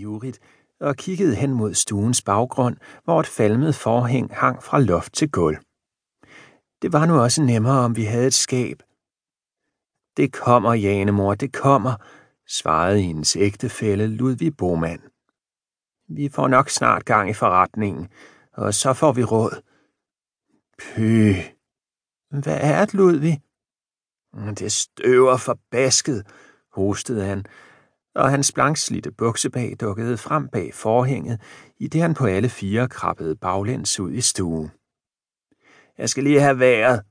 ivrigt og kiggede hen mod stuens baggrund, hvor et falmet forhæng hang fra loft til gulv. Det var nu også nemmere, om vi havde et skab. Det kommer, Janemor, det kommer, svarede hendes ægtefælle Ludvig Bomand. Vi får nok snart gang i forretningen, og så får vi råd. Pø. Hvad er det, Ludvig? Det støver forbasket, hostede han, og hans blankslidte buksebag dukkede frem bag forhænget, i det han på alle fire krabbede baglæns ud i stuen. Jeg skal lige have vejret.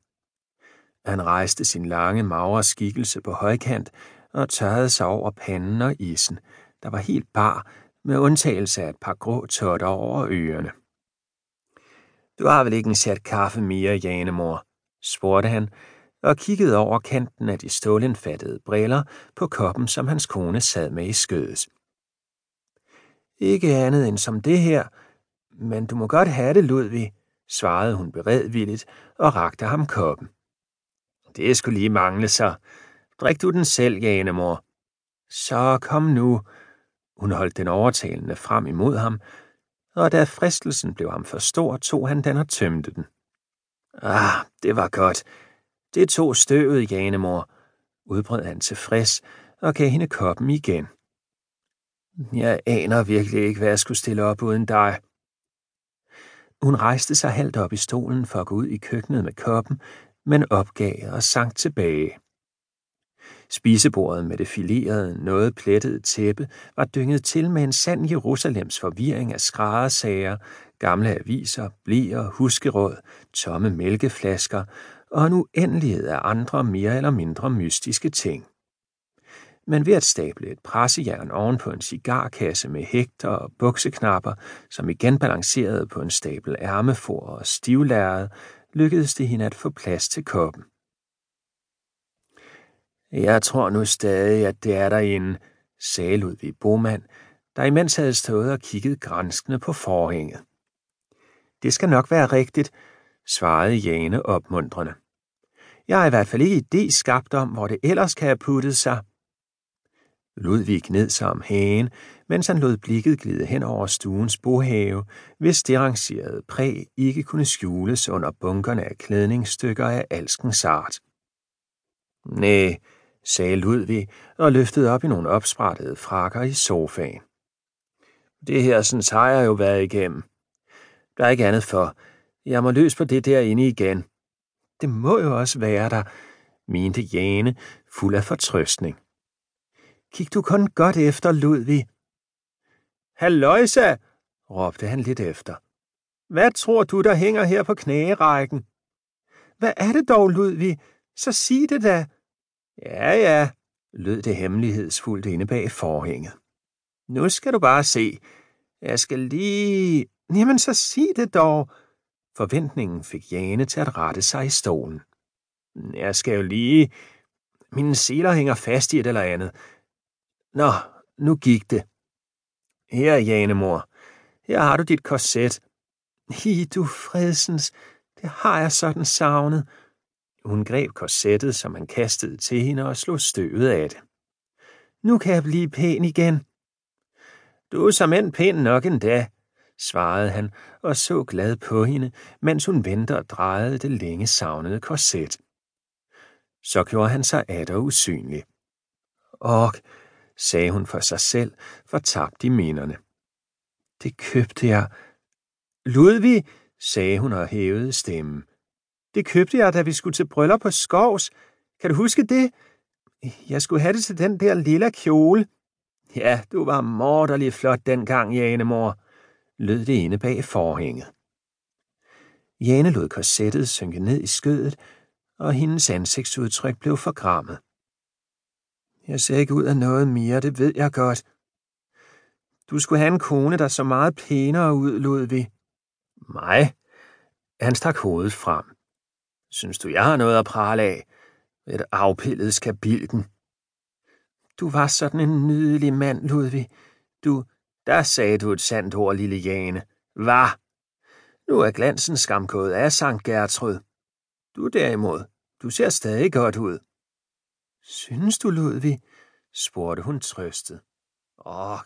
Han rejste sin lange, magre skikkelse på højkant og tørrede sig over panden og isen, der var helt bar, med undtagelse af et par grå totter over ørerne. Du har vel ikke en sæt kaffe mere, Janemor? spurgte han, og kiggede over kanten af de stålindfattede briller på koppen, som hans kone sad med i skødet. Ikke andet end som det her, men du må godt have det, Ludvig, svarede hun beredvilligt og rakte ham koppen. Det skulle lige mangle så. Drik du den selv, Janemor. Så kom nu. Hun holdt den overtalende frem imod ham, og da fristelsen blev ham for stor, tog han den og tømte den. Ah, det var godt. Det tog støvet, Janemor, udbrød han tilfreds og gav hende koppen igen. Jeg aner virkelig ikke, hvad jeg skulle stille op uden dig. Hun rejste sig halvt op i stolen for at gå ud i køkkenet med koppen, men opgav og sank tilbage. Spisebordet med det filerede, noget plettede tæppe var dynget til med en sand Jerusalems forvirring af skræddersager, gamle aviser, blier, huskeråd, tomme mælkeflasker og en uendelighed af andre mere eller mindre mystiske ting. Men ved at stable et pressejern oven på en cigarkasse med hægter og bukseknapper, som igen balancerede på en stabel ærmefor og stivlærred, lykkedes det hende at få plads til koppen. Jeg tror nu stadig, at det er derinde, sagde Ludvig Bomand, der imens havde stået og kigget grænskende på forhænget. Det skal nok være rigtigt, svarede Jane opmuntrende. Jeg er i hvert fald ikke idé skabt om, hvor det ellers kan have puttet sig. Ludvig ned sig om hagen, mens han lod blikket glide hen over stuens bohave, hvis det rangerede præg ikke kunne skjules under bunkerne af klædningsstykker af alskens art. Næh, sagde Ludvig og løftede op i nogle opsprættede frakker i sofaen. Det her sådan har jeg jo været igennem. Der er ikke andet for. Jeg må løs på det derinde igen. Det må jo også være der, mente Jane, fuld af fortrøstning. Kig du kun godt efter, Ludvig. Halløjsa, råbte han lidt efter. Hvad tror du, der hænger her på knægerækken? Hvad er det dog, Ludvig? Så sig det da. Ja, ja, lød det hemmelighedsfuldt inde bag forhænget. Nu skal du bare se. Jeg skal lige... Jamen, så sig det dog. Forventningen fik Jane til at rette sig i stolen. Jeg skal jo lige... Mine seler hænger fast i et eller andet. Nå, nu gik det. Her, Janemor. Her har du dit korset. Hi, du fredsens, det har jeg sådan savnet. Hun greb korsettet, som han kastede til hende, og slog støvet af det. Nu kan jeg blive pæn igen. Du er som end pæn nok endda, svarede han og så glad på hende, mens hun vendte og drejede det længe savnede korset. Så gjorde han sig atter usynlig. Og, sagde hun for sig selv, fortabt i minderne. Det købte jeg. Ludvig, sagde hun og hævede stemmen. Det købte jeg, da vi skulle til bryllup på Skovs. Kan du huske det? Jeg skulle have det til den der lille kjole. Ja, du var morderlig flot dengang, Janemor, lød det inde bag forhænget. Jane lod korsettet synke ned i skødet, og hendes ansigtsudtryk blev forgrammet. Jeg ser ikke ud af noget mere, det ved jeg godt. Du skulle have en kone, der så meget pænere ud, lod vi. Mig? Han stak hovedet frem. Synes du, jeg har noget at prale af? Et afpillet skabilken. Du var sådan en nydelig mand, Ludvig. Du, der sagde du et sandt ord, lille Jane. Hvad? Nu er glansen skamkået af, Sankt Gertrud. Du derimod, du ser stadig godt ud. Synes du, Ludvig? spurgte hun trøstet. Åh,